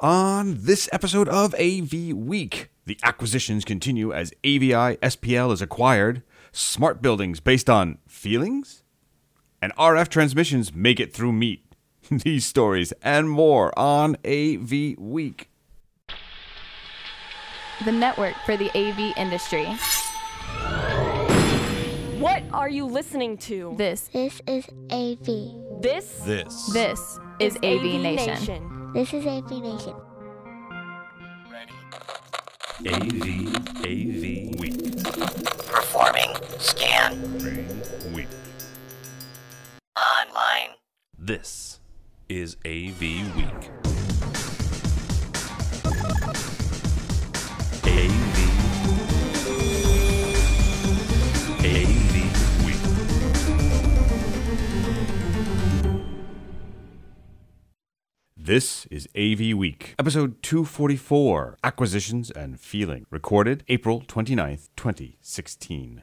On this episode of AV Week, the acquisitions continue as AVI SPL is acquired, smart buildings based on feelings, and RF transmissions make it through meat. These stories and more on AV Week. the network for the AV industry. What are you listening to? This, This is AV. This This. this is AV, Nation. This is AV Nation. Ready. AV AV Week. Performing scan Week. online. This is AV Week. AV. AV This is AV Week, episode 244 Acquisitions and Feeling, recorded April 29th, 2016.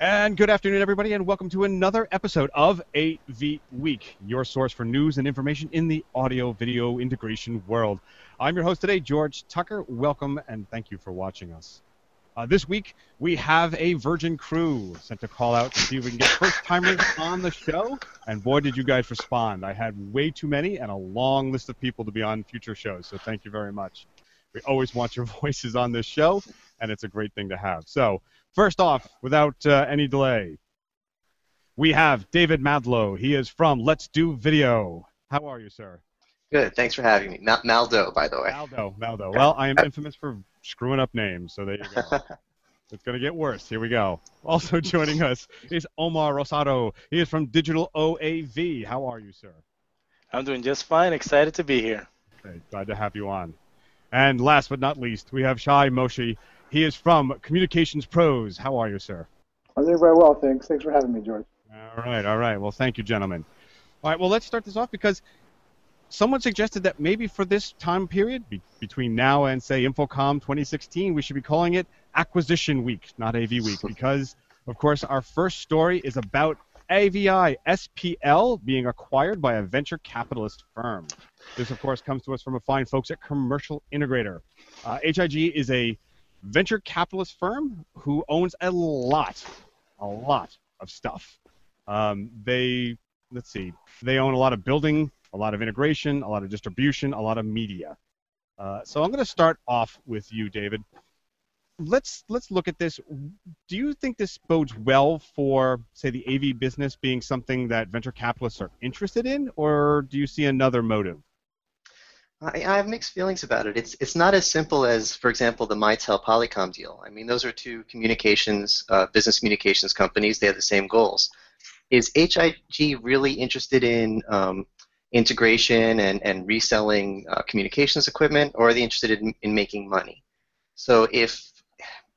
And good afternoon, everybody, and welcome to another episode of AV Week, your source for news and information in the audio video integration world. I'm your host today, George Tucker. Welcome and thank you for watching us. Uh, this week, we have a Virgin crew sent a call out to see if we can get first timers on the show. And boy, did you guys respond. I had way too many and a long list of people to be on future shows, so thank you very much. We always want your voices on this show, and it's a great thing to have. So, first off, without uh, any delay, we have David Madlow. He is from Let's Do Video. How are you, sir? Good. Thanks for having me. Mal- Maldo, by the way. Maldo, Maldo. Well, I am infamous for screwing up names, so there you go. it's going to get worse. Here we go. Also joining us is Omar Rosado. He is from Digital OAV. How are you, sir? I'm doing just fine. Excited to be here. Okay, glad to have you on. And last but not least, we have Shai Moshi. He is from Communications Pros. How are you, sir? I'm doing very well, thanks. Thanks for having me, George. All right, all right. Well, thank you, gentlemen. All right, well, let's start this off because someone suggested that maybe for this time period, be- between now and, say, InfoComm 2016, we should be calling it Acquisition Week, not AV Week, because, of course, our first story is about AVI SPL being acquired by a venture capitalist firm. This, of course, comes to us from a fine folks at Commercial Integrator. Uh, HIG is a venture capitalist firm who owns a lot, a lot of stuff. Um, they, let's see, they own a lot of building, a lot of integration, a lot of distribution, a lot of media. Uh, so I'm going to start off with you, David. Let's let's look at this. Do you think this bodes well for, say, the AV business being something that venture capitalists are interested in, or do you see another motive? I, I have mixed feelings about it. It's it's not as simple as, for example, the Mitel Polycom deal. I mean, those are two communications, uh, business communications companies. They have the same goals. Is HIG really interested in um, integration and, and reselling uh, communications equipment, or are they interested in, in making money? So if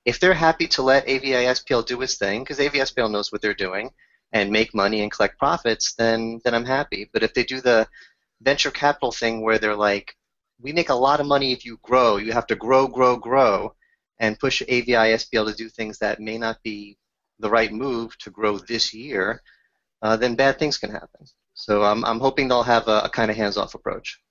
if they're happy to let AVI SPL do its thing, because AVI SPL knows what they're doing, and make money and collect profits, then then I'm happy. But if they do the venture capital thing where they're like, we make a lot of money if you grow, you have to grow, grow, grow, and push AVI SPL to do things that may not be the right move to grow this year, uh, then bad things can happen. So I'm, I'm hoping they'll have a, a kind of hands-off approach.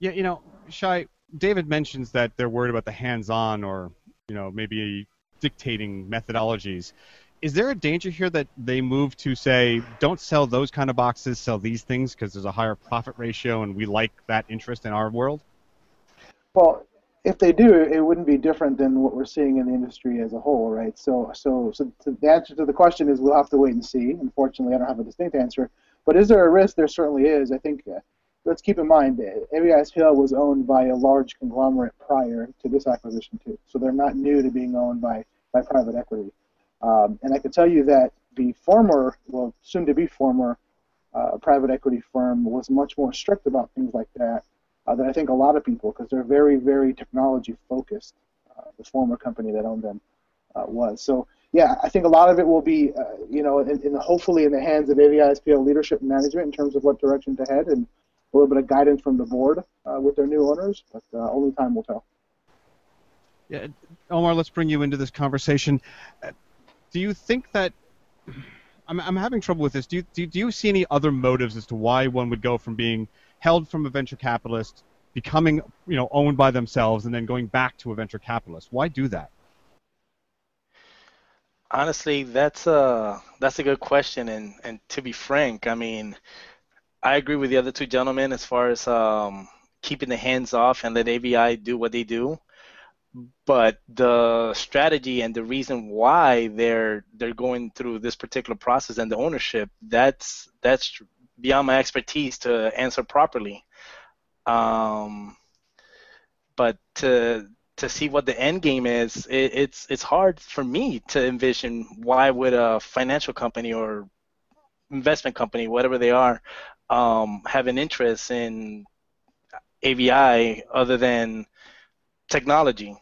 Yeah, you know, Shai, David mentions that they're worried about the hands-on or, you know, maybe dictating methodologies. Is there a danger here that they move to say, don't sell those kind of boxes, sell these things because there's a higher profit ratio and we like that interest in our world? Well, if they do, it wouldn't be different than what we're seeing in the industry as a whole, right? So, so, so the answer to the question is we'll have to wait and see. Unfortunately, I don't have a distinct answer. But is there a risk? There certainly is. I think. Uh, let's keep in mind, uh, AVISPL was owned by a large conglomerate prior to this acquisition too, so they're not new to being owned by by private equity. Um, and I can tell you that the former, well, soon-to-be former uh, private equity firm was much more strict about things like that uh, than I think a lot of people, because they're very, very technology focused. Uh, the former company that owned them uh, was. So yeah, I think a lot of it will be, uh, you know, in, in hopefully in the hands of AVISPL leadership and management in terms of what direction to head, and a little bit of guidance from the board uh, with their new owners. But uh, only time will tell. Yeah, Omar, let's bring you into this conversation. Uh, Do you think that I'm, I'm having trouble with this? Do you, do, do you see any other motives as to why one would go from being held from a venture capitalist becoming you know owned by themselves and then going back to a venture capitalist? Why do that? Honestly, that's a that's a good question, and and to be frank, I mean, I agree with the other two gentlemen as far as um, keeping the hands off and let AVI do what they do. But the strategy and the reason why they're they're going through this particular process and the ownership that's that's beyond my expertise to answer properly. Um, but to to see what the end game is, it, it's it's hard for me to envision why would a financial company or investment company, whatever they are, um, have an interest in AVI other than technology.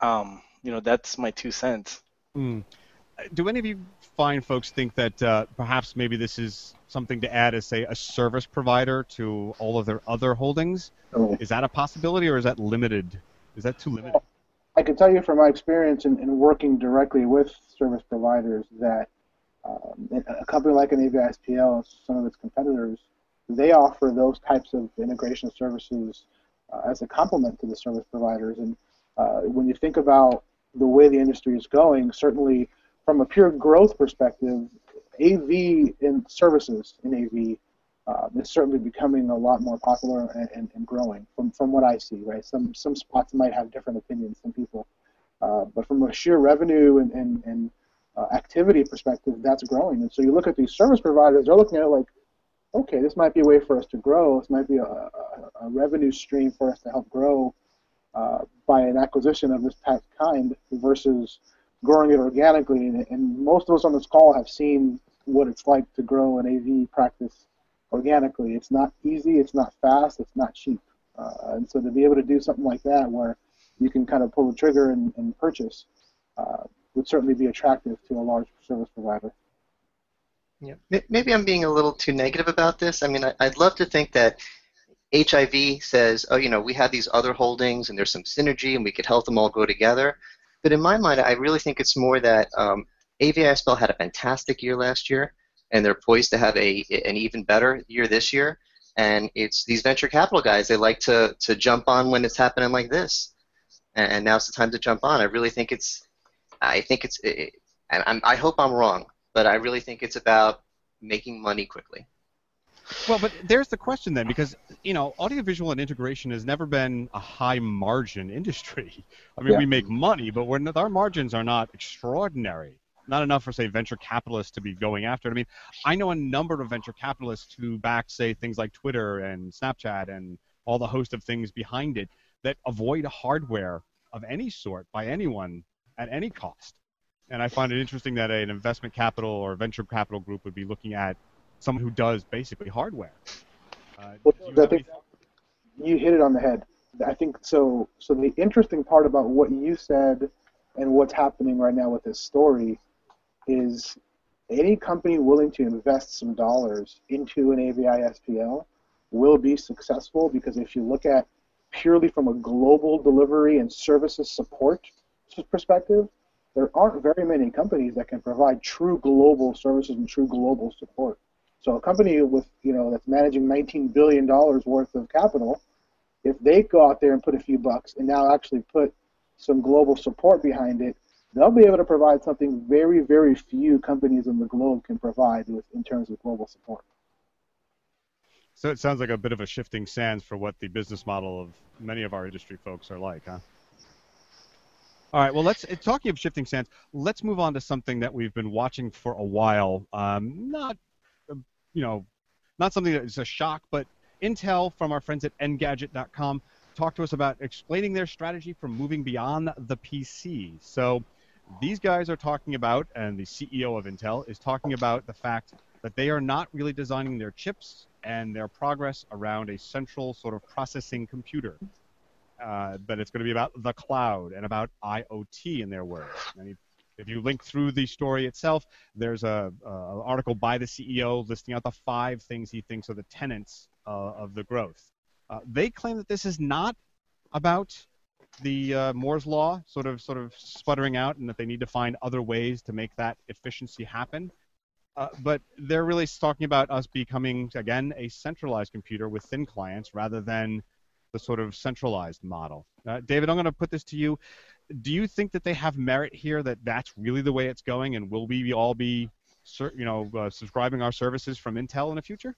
Um, you know, that's my two cents. Mm. Do any of you find folks think that uh, perhaps maybe this is something to add as, say, a service provider to all of their other holdings? Oh. Is that a possibility, or is that limited? Is that too limited? I can tell you from my experience in, in working directly with service providers that um, a company like an AVI-SPL, some of its competitors, they offer those types of integration services uh, as a complement to the service providers. And uh, when you think about the way the industry is going, certainly from a pure growth perspective, AV in services in AV uh, is certainly becoming a lot more popular and, and, and, growing from, from what I see, right? Some some spots might have different opinions, some people. Uh, but from a sheer revenue and, and, and uh, activity perspective, that's growing. And so you look at these service providers, they're looking at it like, okay, this might be a way for us to grow. This might be a, a, a revenue stream for us to help grow uh, by an acquisition of this type kind versus growing it organically. And, and, most of us on this call have seen what it's like to grow an AV practice organically. It's not easy, it's not fast, it's not cheap. Uh, and so to be able to do something like that where you can kind of pull the trigger and, and purchase uh, would certainly be attractive to a large service provider. Yeah, maybe I'm being a little too negative about this. I mean, I'd love to think that HIV says, oh, you know, we have these other holdings and there's some synergy and we could help them all go together. But in my mind, I really think it's more that um, had a fantastic year last year, and they're poised to have a an even better year this year. And it's these venture capital guys; they like to to jump on when it's happening like this, and now's the time to jump on. I really think it's, I think it's, it, and I'm, I hope I'm wrong, but I really think it's about making money quickly. Well, but there's the question then, because you know, audiovisual and integration has never been a high margin industry. I mean, yeah. we make money, but we're, our margins are not extraordinary. Not enough for say venture capitalists to be going after it. I mean, I know a number of venture capitalists who back say things like Twitter and Snapchat and all the host of things behind it that avoid hardware of any sort by anyone at any cost. And I find it interesting that an investment capital or venture capital group would be looking at someone who does basically hardware. Uh, well, you, think you hit it on the head. I think so. So the interesting part about what you said and what's happening right now with this story is any company willing to invest some dollars into an AVI SPL will be successful because if you look at purely from a global delivery and services support perspective, there aren't very many companies that can provide true global services and true global support. So a company with you know that's managing 19 billion dollars worth of capital, if they go out there and put a few bucks and now actually put some global support behind it, they'll be able to provide something very very few companies in the globe can provide with in terms of global support. So it sounds like a bit of a shifting sands for what the business model of many of our industry folks are like, huh? All right. Well, let's talking of shifting sands. Let's move on to something that we've been watching for a while. Um, not, you know, not something that is a shock, but Intel from our friends at Engadget.com talked to us about explaining their strategy for moving beyond the PC. So these guys are talking about, and the CEO of Intel is talking about the fact that they are not really designing their chips and their progress around a central sort of processing computer uh, but it's going to be about the cloud and about IoT in their words. And if you link through the story itself, there's a, article by the CEO listing out the five things he thinks are the tenets uh, of the growth. Uh, they claim that this is not about the uh, Moore's law sort of sort of sputtering out, and that they need to find other ways to make that efficiency happen. Uh, but they're really talking about us becoming again a centralized computer with thin clients rather than the sort of centralized model. Uh, David, I'm going to put this to you. Do you think that they have merit here? That that's really the way it's going, and will we all be, you know, uh, subscribing our services from Intel in the future?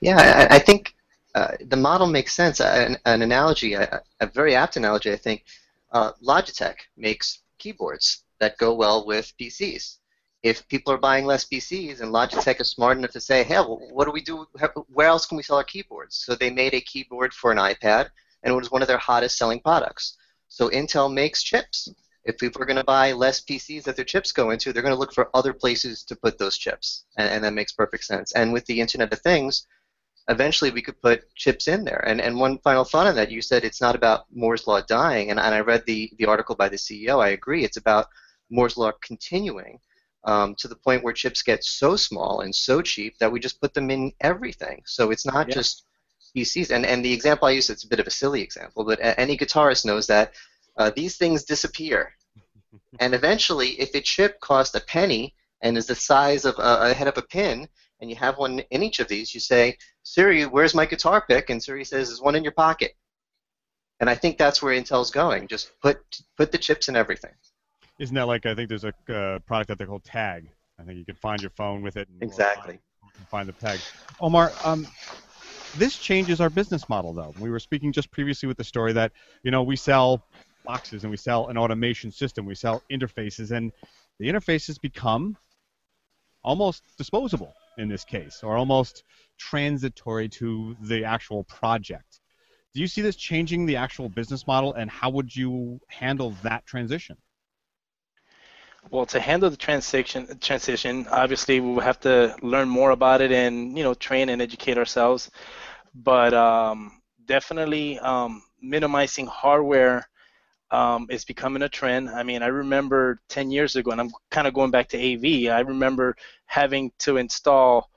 Yeah, I, I think uh, the model makes sense. An, an analogy, a, a, very apt analogy, I think. Uh, Logitech makes keyboards that go well with PCs. If people are buying less PCs and Logitech is smart enough to say, hey, well, what do we do? Where else can we sell our keyboards? So they made a keyboard for an iPad, and it was one of their hottest selling products. So Intel makes chips. If people are going to buy less PCs that their chips go into, they're going to look for other places to put those chips, and, and that makes perfect sense. And with the Internet of Things, eventually we could put chips in there. And, and one final thought on that, you said it's not about Moore's Law dying, and, and I read the, the article by the CEO. I agree. It's about Moore's Law continuing um, to the point where chips get so small and so cheap that we just put them in everything. So it's not yeah. just PCs. And, and the example I use, it's a bit of a silly example, but any guitarist knows that uh, these things disappear. and eventually, if a chip costs a penny and is the size of a, a head of a pin, and you have one in each of these, you say, Siri, where's my guitar pick? And Siri says, there's one in your pocket. And I think that's where Intel's going. Just put put the chips in everything. Isn't that like I think there's a uh, product that they call Tag. I think you can find your phone with it. exactly. Find, find, the tag. Omar, um, this changes our business model, though. We were speaking just previously with the story that you know we sell boxes and we sell an automation system, we sell interfaces, and the interfaces become almost disposable in this case, or almost transitory to the actual project. Do you see this changing the actual business model, and how would you handle that transition? Well, to handle the transition, transition, obviously we will have to learn more about it and you know train and educate ourselves. But um, definitely um, minimizing hardware um, is becoming a trend. I mean, I remember 10 years ago, and I'm kind of going back to AV. I remember having to install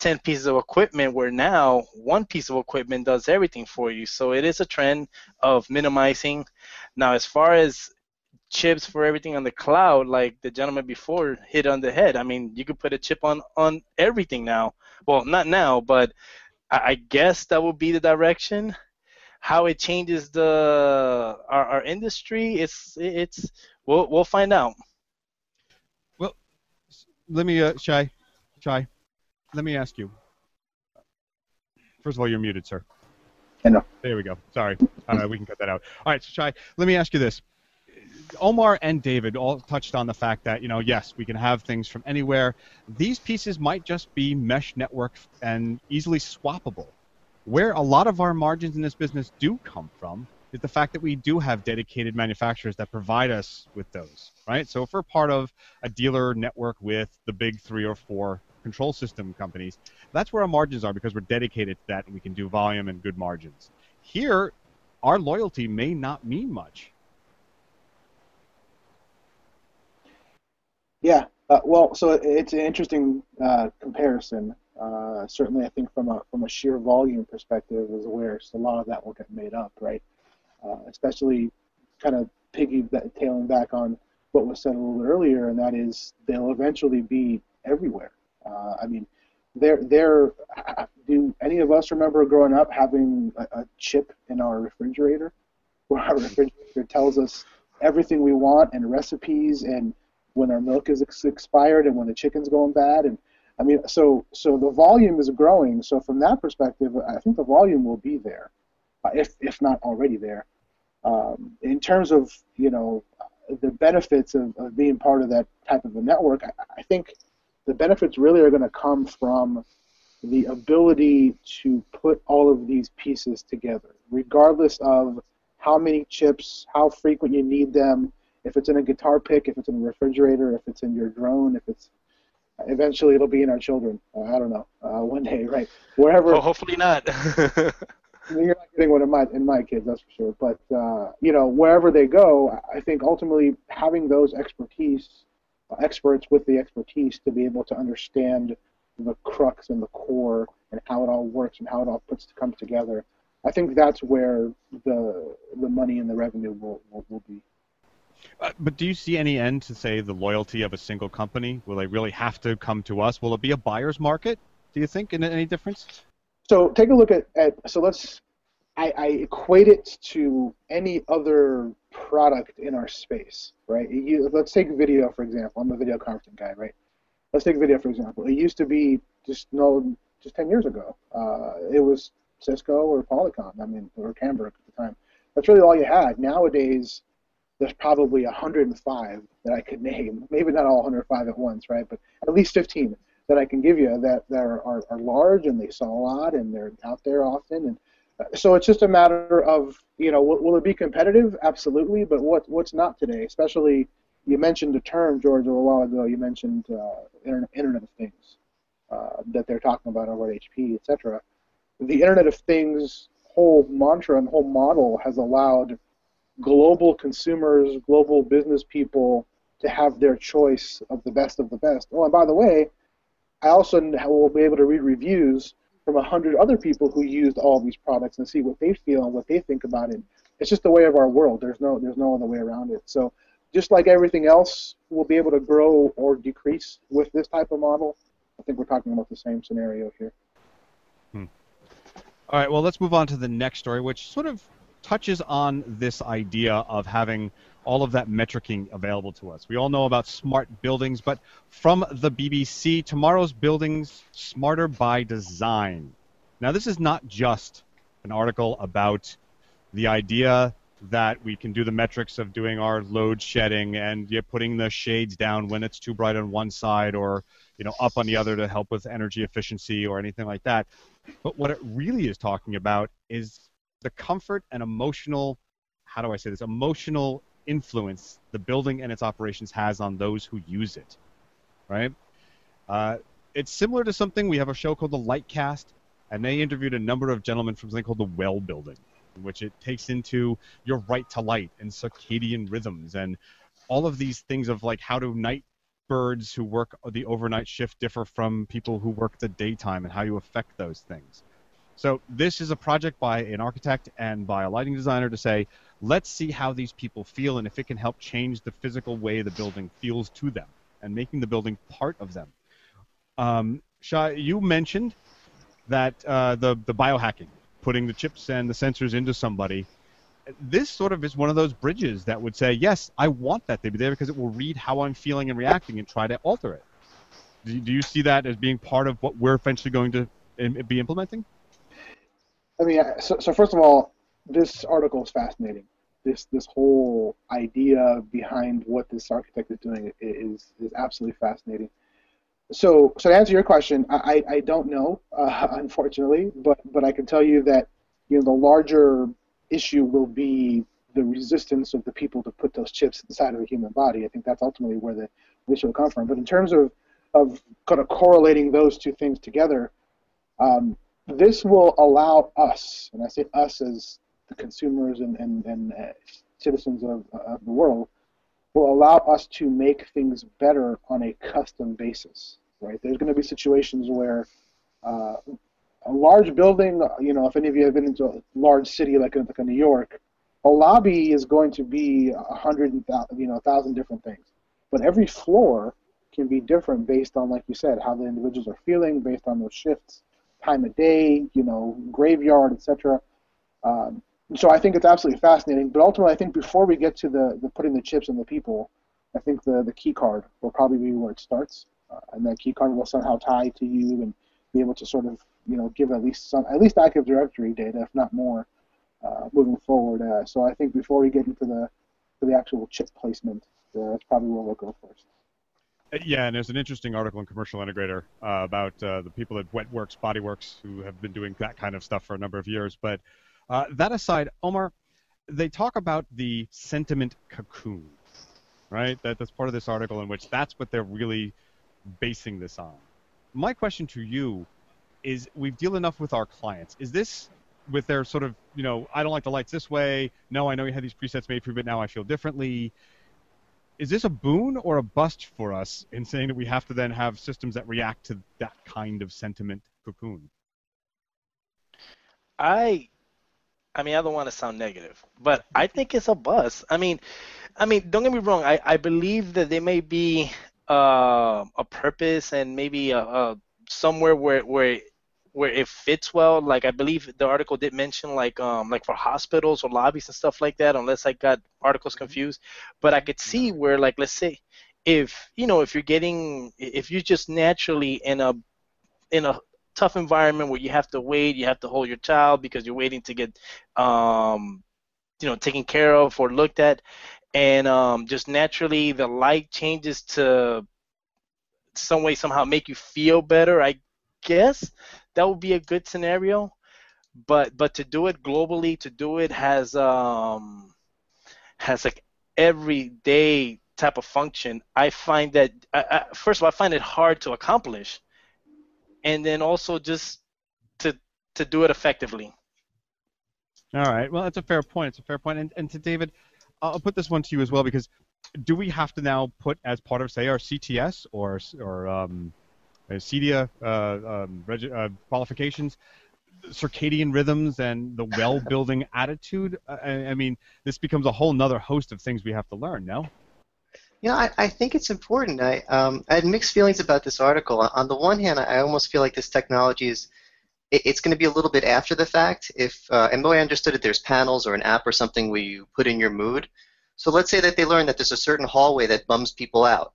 10 pieces of equipment where now one piece of equipment does everything for you. So it is a trend of minimizing. Now, as far as chips for everything on the cloud, like the gentleman before hit on the head. I mean, you could put a chip on on everything now. Well, not now, but I, I guess that will be the direction how it changes the our, our industry, it's it's we'll we'll find out. Well, let me uh, Shai, Shai, let me ask you. First of all, you're muted, sir. I. There we go. Sorry. Uh, we can cut that out. All right, so Shai, let me ask you this. Omar and David all touched on the fact that, you know, yes, we can have things from anywhere. These pieces might just be mesh network and easily swappable where a lot of our margins in this business do come from is the fact that we do have dedicated manufacturers that provide us with those, right? So if we're part of a dealer network with the big three or four control system companies, that's where our margins are because we're dedicated to that and we can do volume and good margins. Here, our loyalty may not mean much. Yeah, uh, well, so it's an interesting uh, comparison. Uh, certainly, I think from a from a sheer volume perspective, is where a lot of that will get made up, right? Uh, especially kind of piggy tailing back on what was said a little bit earlier, and that is they'll eventually be everywhere. Uh, I mean, they're they're. Do any of us remember growing up having a, a chip in our refrigerator, where our refrigerator tells us everything we want and recipes and when our milk is ex- expired and when the chicken's going bad and I mean, so so the volume is growing. So from that perspective, I think the volume will be there, uh, if if not already there. Um, in terms of you know the benefits of, of being part of that type of a network, I, I think the benefits really are going to come from the ability to put all of these pieces together, regardless of how many chips, how frequent you need them, if it's in a guitar pick, if it's in a refrigerator, if it's in your drone, if it's eventually it'll be in our children. Uh, I don't know. Uh, one day, right? Wherever. Oh, hopefully not. you're not getting one in my in my kids, that's for sure. But uh, you know, wherever they go, I think ultimately having those expertise, uh, experts with the expertise to be able to understand the crux and the core and how it all works and how it all puts to come together. I think that's where the the money and the revenue will, will, will be. Uh, but do you see any end to say the loyalty of a single company? Will they really have to come to us? Will it be a buyer's market? Do you think in any difference? So take a look at, at so let's I, I equate it to any other product in our space, right? You, let's take video for example. I'm a video conferencing guy, right? Let's take video for example. It used to be just no, just 10 years ago. Uh, it was Cisco or Polycom, I mean, or Tandberg at the time. That's really all you had. Nowadays, there's probably 105 that I could name. Maybe not all 105 at once, right? But at least 15 that I can give you that, that are, are, are large and they sell a lot and they're out there often. And uh, so it's just a matter of, you know, will, will it be competitive? Absolutely. But what what's not today? Especially, you mentioned the term, George, a little while ago. You mentioned uh, Internet, Internet of Things uh, that they're talking about over at HP, etc. The Internet of Things whole mantra and whole model has allowed global consumers, global business people to have their choice of the best of the best. Oh, and by the way, I also will be able to read reviews from a hundred other people who used all these products and see what they feel and what they think about it. It's just the way of our world. There's no there's no other way around it. So just like everything else we'll be able to grow or decrease with this type of model, I think we're talking about the same scenario here. Hmm. All right, well, let's move on to the next story, which sort of touches on this idea of having all of that metricing available to us. We all know about smart buildings, but from the BBC, tomorrow's buildings smarter by design. Now, this is not just an article about the idea that we can do the metrics of doing our load shedding and you putting the shades down when it's too bright on one side or you know up on the other to help with energy efficiency or anything like that. But what it really is talking about is the comfort and emotional how do I say this emotional influence the building and its operations has on those who use it, right? Uh, it's similar to something we have a show called the Lightcast, and they interviewed a number of gentlemen from something called the Well Building, which it takes into your right to light and circadian rhythms and all of these things of like how do night birds who work the overnight shift differ from people who work the daytime and how you affect those things. So this is a project by an architect and by a lighting designer to say, let's see how these people feel and if it can help change the physical way the building feels to them and making the building part of them. Um, Shai, you mentioned that uh, the the biohacking, putting the chips and the sensors into somebody. This sort of is one of those bridges that would say, yes, I want that to be there because it will read how I'm feeling and reacting and try to alter it. Do, do you see that as being part of what we're eventually going to be implementing? I mean, so, so first of all, this article is fascinating. This this whole idea behind what this architect is doing is is absolutely fascinating. So so to answer your question, I, I don't know, uh, unfortunately, but but I can tell you that you know the larger issue will be the resistance of the people to put those chips inside of the human body. I think that's ultimately where the issue will come from. But in terms of of kind of correlating those two things together, um, this will allow us, and I say us as the consumers and, and, and uh, citizens of, of the world, will allow us to make things better on a custom basis. Right? There's going to be situations where uh, a large building, you know, if any of you have been into a large city like, like New York, a lobby is going to be a hundred, you know, a thousand different things. But every floor can be different based on, like you said, how the individuals are feeling, based on those shifts time of day, you know, graveyard, etc. Um, so I think it's absolutely fascinating. But ultimately, I think before we get to the, the putting the chips in the people, I think the, the key card will probably be where it starts, uh, and that key card will somehow tie to you and be able to sort of you know give at least some at least Active Directory data, if not more, uh, moving forward. Uh, so I think before we get into the to the actual chip placement, uh, that's probably where we'll go first. Yeah, and there's an interesting article in Commercial Integrator uh, about uh, the people at Wetworks, Bodyworks, who have been doing that kind of stuff for a number of years. But uh, that aside, Omar, they talk about the sentiment cocoon, right? That, that's part of this article in which that's what they're really basing this on. My question to you is: We've dealt enough with our clients. Is this with their sort of, you know, I don't like the lights this way. No, I know you had these presets made for you, but now I feel differently is this a boon or a bust for us in saying that we have to then have systems that react to that kind of sentiment cocoon? I I mean I don't want to sound negative, but I think it's a bust. I mean I mean don't get me wrong, I, I believe that there may be uh, a purpose and maybe a, a somewhere where where where it fits well. Like I believe the article did mention like um like for hospitals or lobbies and stuff like that, unless I got articles Mm-hmm. confused. But I could see where like let's say if you know if you're getting if you're just naturally in a in a tough environment where you have to wait, you have to hold your child because you're waiting to get um you know taken care of or looked at and um just naturally the light changes to some way somehow make you feel better i guess that would be a good scenario but but to do it globally to do it has um has like everyday type of function i find that I, I, first of all i find it hard to accomplish and then also just to to do it effectively All right. Well, that's a fair point. It's a fair point. And, and to David, I'll put this one to you as well because do we have to now put as part of say our CTS or or um, uh, CEDIA uh, um, uh, qualifications, circadian rhythms and the well-building attitude? I, I mean, this becomes a whole nother host of things we have to learn. No. You know, I, I think it's important. I, um, I had mixed feelings about this article. On the one hand, I almost feel like this technology is it, it's going to be a little bit after the fact. If uh, and the way I understood it, there's panels or an app or something where you put in your mood. So let's say that they learn that there's a certain hallway that bums people out.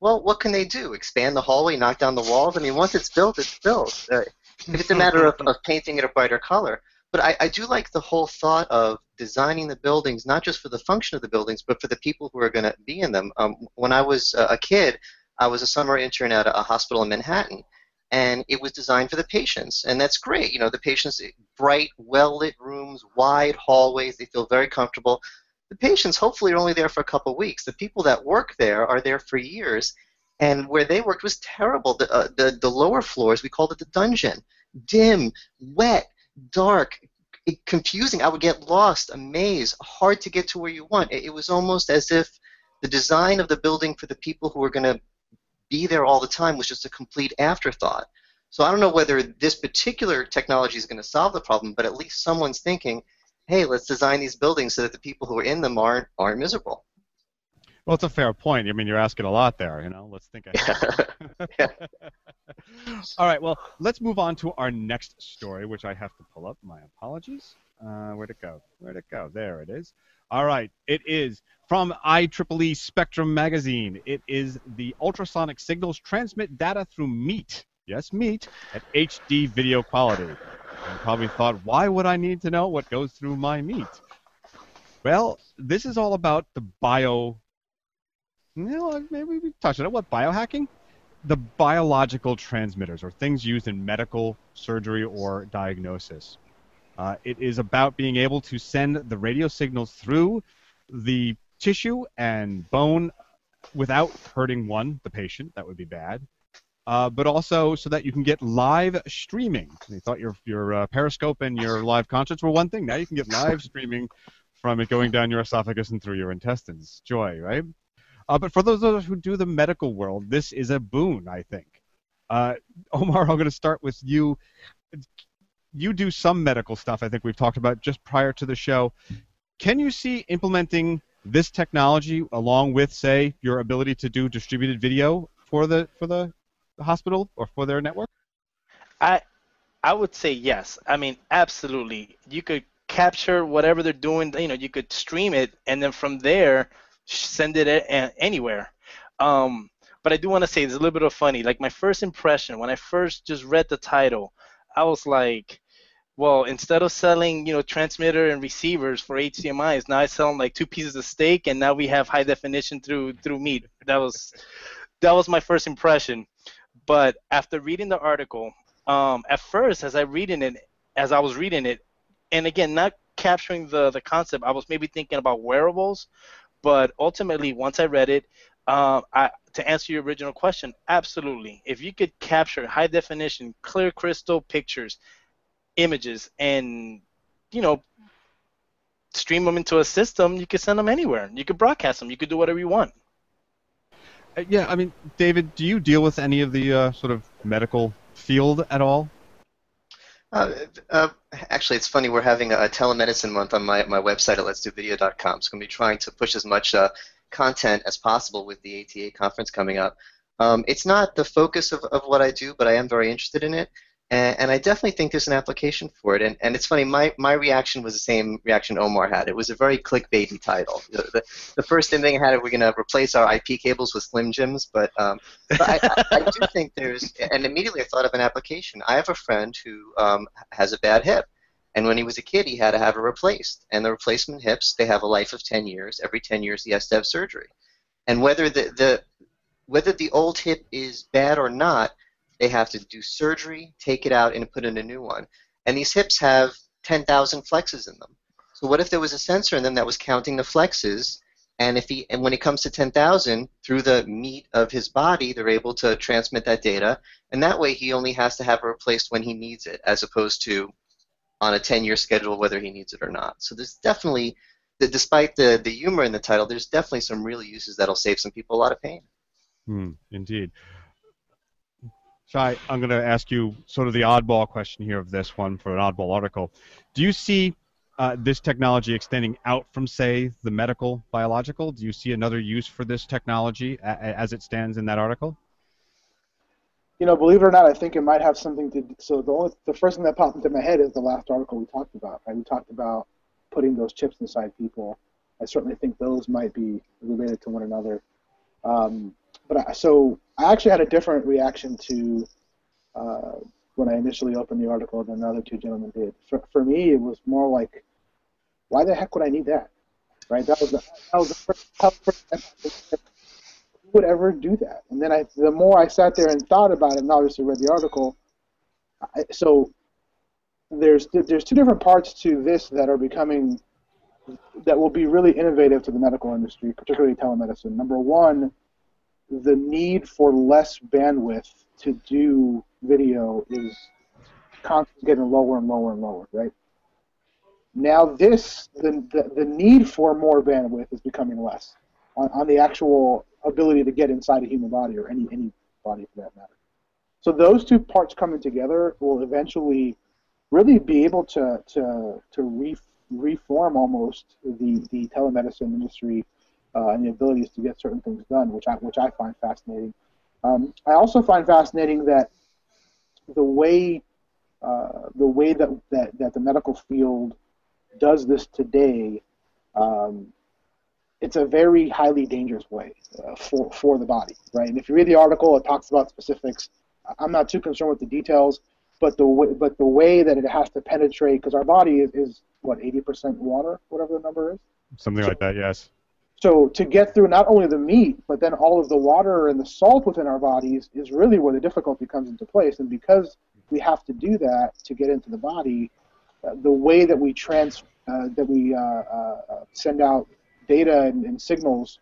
Well, what can they do? Expand the hallway, knock down the walls? I mean, once it's built, it's built. Uh, if it's a matter of, of painting it a brighter color. But I, I do like the whole thought of designing the buildings not just for the function of the buildings, but for the people who are going to be in them. Um, when I was uh, a kid, I was a summer intern at a, a hospital in Manhattan, and it was designed for the patients, and that's great. You know, the patients, bright, well-lit rooms, wide hallways, they feel very comfortable. The patients hopefully are only there for a couple of weeks. The people that work there are there for years, and where they worked was terrible. The, uh, the, the lower floors, we called it the dungeon, dim, wet, dark, confusing. I would get lost, a maze, hard to get to where you want. It, it was almost as if the design of the building for the people who were going to be there all the time was just a complete afterthought. So I don't know whether this particular technology is going to solve the problem, but at least someone's thinking, hey, let's design these buildings so that the people who are in them aren't aren't miserable. Well, it's a fair point. I mean, you're asking a lot there. You know, let's think ahead. Yeah. All right. Well, let's move on to our next story, which I have to pull up. My apologies. Uh, where'd it go? Where'd it go? There it is. All right. It is from IEEE Spectrum Magazine. It is the ultrasonic signals transmit data through MEAT. Yes, MEAT at HD video quality. You probably thought, why would I need to know what goes through my meat? Well, this is all about the bio. You maybe we touched on it. What biohacking? The biological transmitters, or things used in medical, surgery, or diagnosis. Uh, it is about being able to send the radio signals through the tissue and bone without hurting one, the patient. That would be bad. Uh, but also so that you can get live streaming. You thought your your uh, Periscope and your live concerts were one thing. Now you can get live streaming from it going down your esophagus and through your intestines. Joy, right? Uh, but for those of us who do the medical world, this is a boon, I think. Uh, Omar, I'm going to start with you. You do some medical stuff, I think we've talked about just prior to the show. Can you see implementing this technology along with, say, your ability to do distributed video for the for the hospital or for their network? I I would say yes. I mean, absolutely. You could capture whatever they're doing. You know, you could stream it, and then from there, send it anywhere. Um, but I do want to say it's a little bit of funny. Like my first impression when I first just read the title, I was like, well, instead of selling, you know, transmitter and receivers for HDMI's, now I sell them like two pieces of steak, and now we have high definition through through meat. That was that was my first impression. But after reading the article, um, at first, as I reading it, as I was reading it, and again, not capturing the the concept, I was maybe thinking about wearables, but ultimately, once I read it, um, I, to answer your original question, absolutely. If you could capture high definition, clear crystal pictures, images, and you know, stream them into a system, you could send them anywhere. You could broadcast them. You could do whatever you want. Uh, yeah, I mean, David, do you deal with any of the uh, sort of medical field at all? Uh, uh, actually, it's funny. We're having a telemedicine month on my, my website at letsdovideo.com. So I'm going to be trying to push as much uh, content as possible with the ATA conference coming up. Um, it's not the focus of, of what I do, but I am very interested in it. And, and I definitely think there's an application for it. And, and it's funny, my, my reaction was the same reaction Omar had. It was a very clickbaity title. The, the, the first thing I had, we're going to replace our IP cables with Slim Jims. But, um, but I, I, I, do think there's, and immediately I thought of an application. I have a friend who um, has a bad hip. And when he was a kid, he had to have it replaced. And the replacement hips, they have a life of 10 years. Every 10 years, he has to have surgery. And whether the, the whether the old hip is bad or not, they have to do surgery, take it out, and put in a new one. And these hips have 10,000 flexes in them. So what if there was a sensor in them that was counting the flexes? And if he and when it comes to 10,000, through the meat of his body, they're able to transmit that data, and that way he only has to have it replaced when he needs it, as opposed to on a 10-year schedule whether he needs it or not. So there's definitely, despite the the humor in the title, there's definitely some real uses that'll save some people a lot of pain. Hmm, indeed. Shai, I'm going to ask you sort of the oddball question here of this one for an oddball article. Do you see uh, this technology extending out from, say, the medical biological? Do you see another use for this technology a- as it stands in that article? You know, believe it or not, I think it might have something to. So the only, the first thing that popped into my head is the last article we talked about. Right? We talked about putting those chips inside people. I certainly think those might be related to one another. Um, but I, so I actually had a different reaction to uh, when I initially opened the article than the other two gentlemen did. For, for me, it was more like, why the heck would I need that? Right? That was the, that was the first, first who would ever do that? And then I, the more I sat there and thought about it, and obviously read the article, I, so there's there's two different parts to this that are becoming that will be really innovative to the medical industry, particularly telemedicine. Number one the need for less bandwidth to do video is constantly getting lower and lower and lower, right? Now this, the, the, the need for more bandwidth is becoming less on, on the actual ability to get inside a human body or any, any body for that matter. So those two parts coming together will eventually really be able to, to, to re, reform almost the, the telemedicine industry uh, and the abilities to get certain things done, which I which I find fascinating. Um, I also find fascinating that the way uh, the way that, that that the medical field does this today, um, it's a very highly dangerous way uh, for for the body, right? And if you read the article, it talks about specifics. I'm not too concerned with the details, but the way, but the way that it has to penetrate, because our body is, is what 80% water, whatever the number is. Something so, like that, yes. So to get through not only the meat, but then all of the water and the salt within our bodies is really where the difficulty comes into place. And because we have to do that to get into the body, uh, the way that we trans uh, that we uh, uh, send out data and, and, signals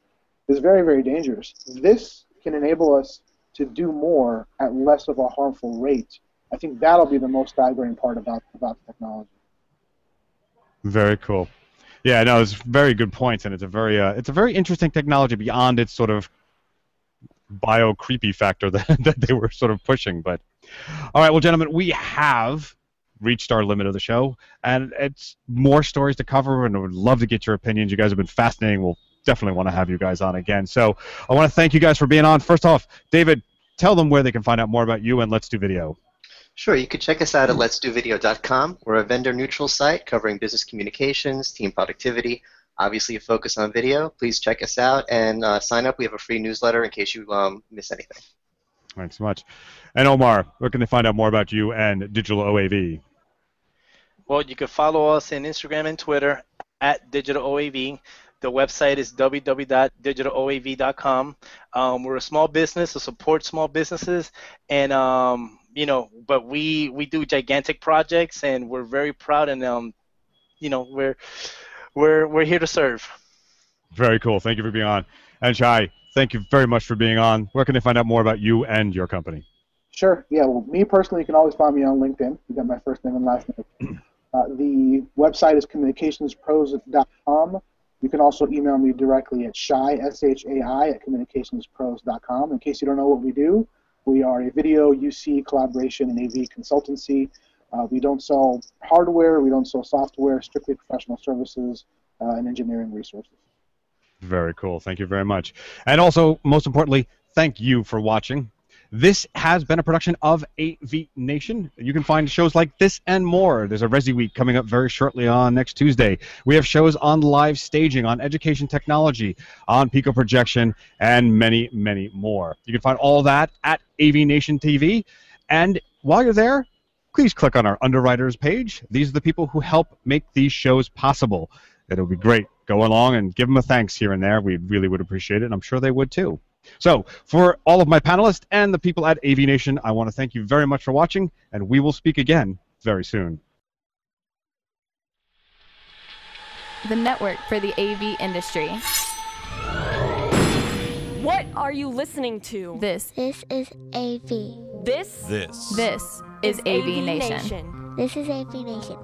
is very very dangerous. This can enable us to do more at less of a harmful rate. I think that'll be the most staggering part about about the technology. Very cool. Yeah, no, it's very good points, and it's a very uh, it's a very interesting technology beyond its sort of bio creepy factor that, that they were sort of pushing. But all right, well, gentlemen, we have reached our limit of the show, and it's more stories to cover, and I would love to get your opinions. You guys have been fascinating. We'll definitely want to have you guys on again. So I want to thank you guys for being on. First off, David, tell them where they can find out more about you and Let's Do Video. Sure, you can check us out at letsdovideo.com. We're a vendor-neutral site covering business communications, team productivity, obviously a focus on video. Please check us out and uh, sign up. We have a free newsletter in case you um, miss anything. Thanks so much. And Omar, where can they find out more about you and Digital OAV? Well, you can follow us on Instagram and Twitter at Digital OAV. The website is www.digitaloav.com. Um, we're a small business to support small businesses, and um, you know, but we we do gigantic projects, and we're very proud, and um, you know, we're we're we're here to serve. Very cool. Thank you for being on. And Shai, thank you very much for being on. Where can they find out more about you and your company? Sure. Yeah. Well, me personally, you can always find me on LinkedIn. You got my first name and last name. Uh, the website is communicationspros.com. You can also email me directly at shai, S-H-A-I, at communicationspros.com. In case you don't know what we do, we are a video, UC, collaboration, and AV consultancy. Uh, we don't sell hardware, we don't sell software, strictly professional services uh, and engineering resources. Very cool. Thank you very much. And also, most importantly, thank you for watching. This has been a production of AV Nation. You can find shows like this and more. There's a Resi Week coming up very shortly on next Tuesday. We have shows on live staging, on education technology, on Pico projection, and many, many more. You can find all that at AV Nation TV. And while you're there, please click on our underwriters page. These are the people who help make these shows possible. It'll be great. Go along and give them a thanks here and there. We really would appreciate it, and I'm sure they would too. So, for all of my panelists and the people at AV Nation, I want to thank you very much for watching, and we will speak again very soon. The network for the AV industry. What are you listening to? This This is AV. This This. this is AV Nation. This is AV Nation.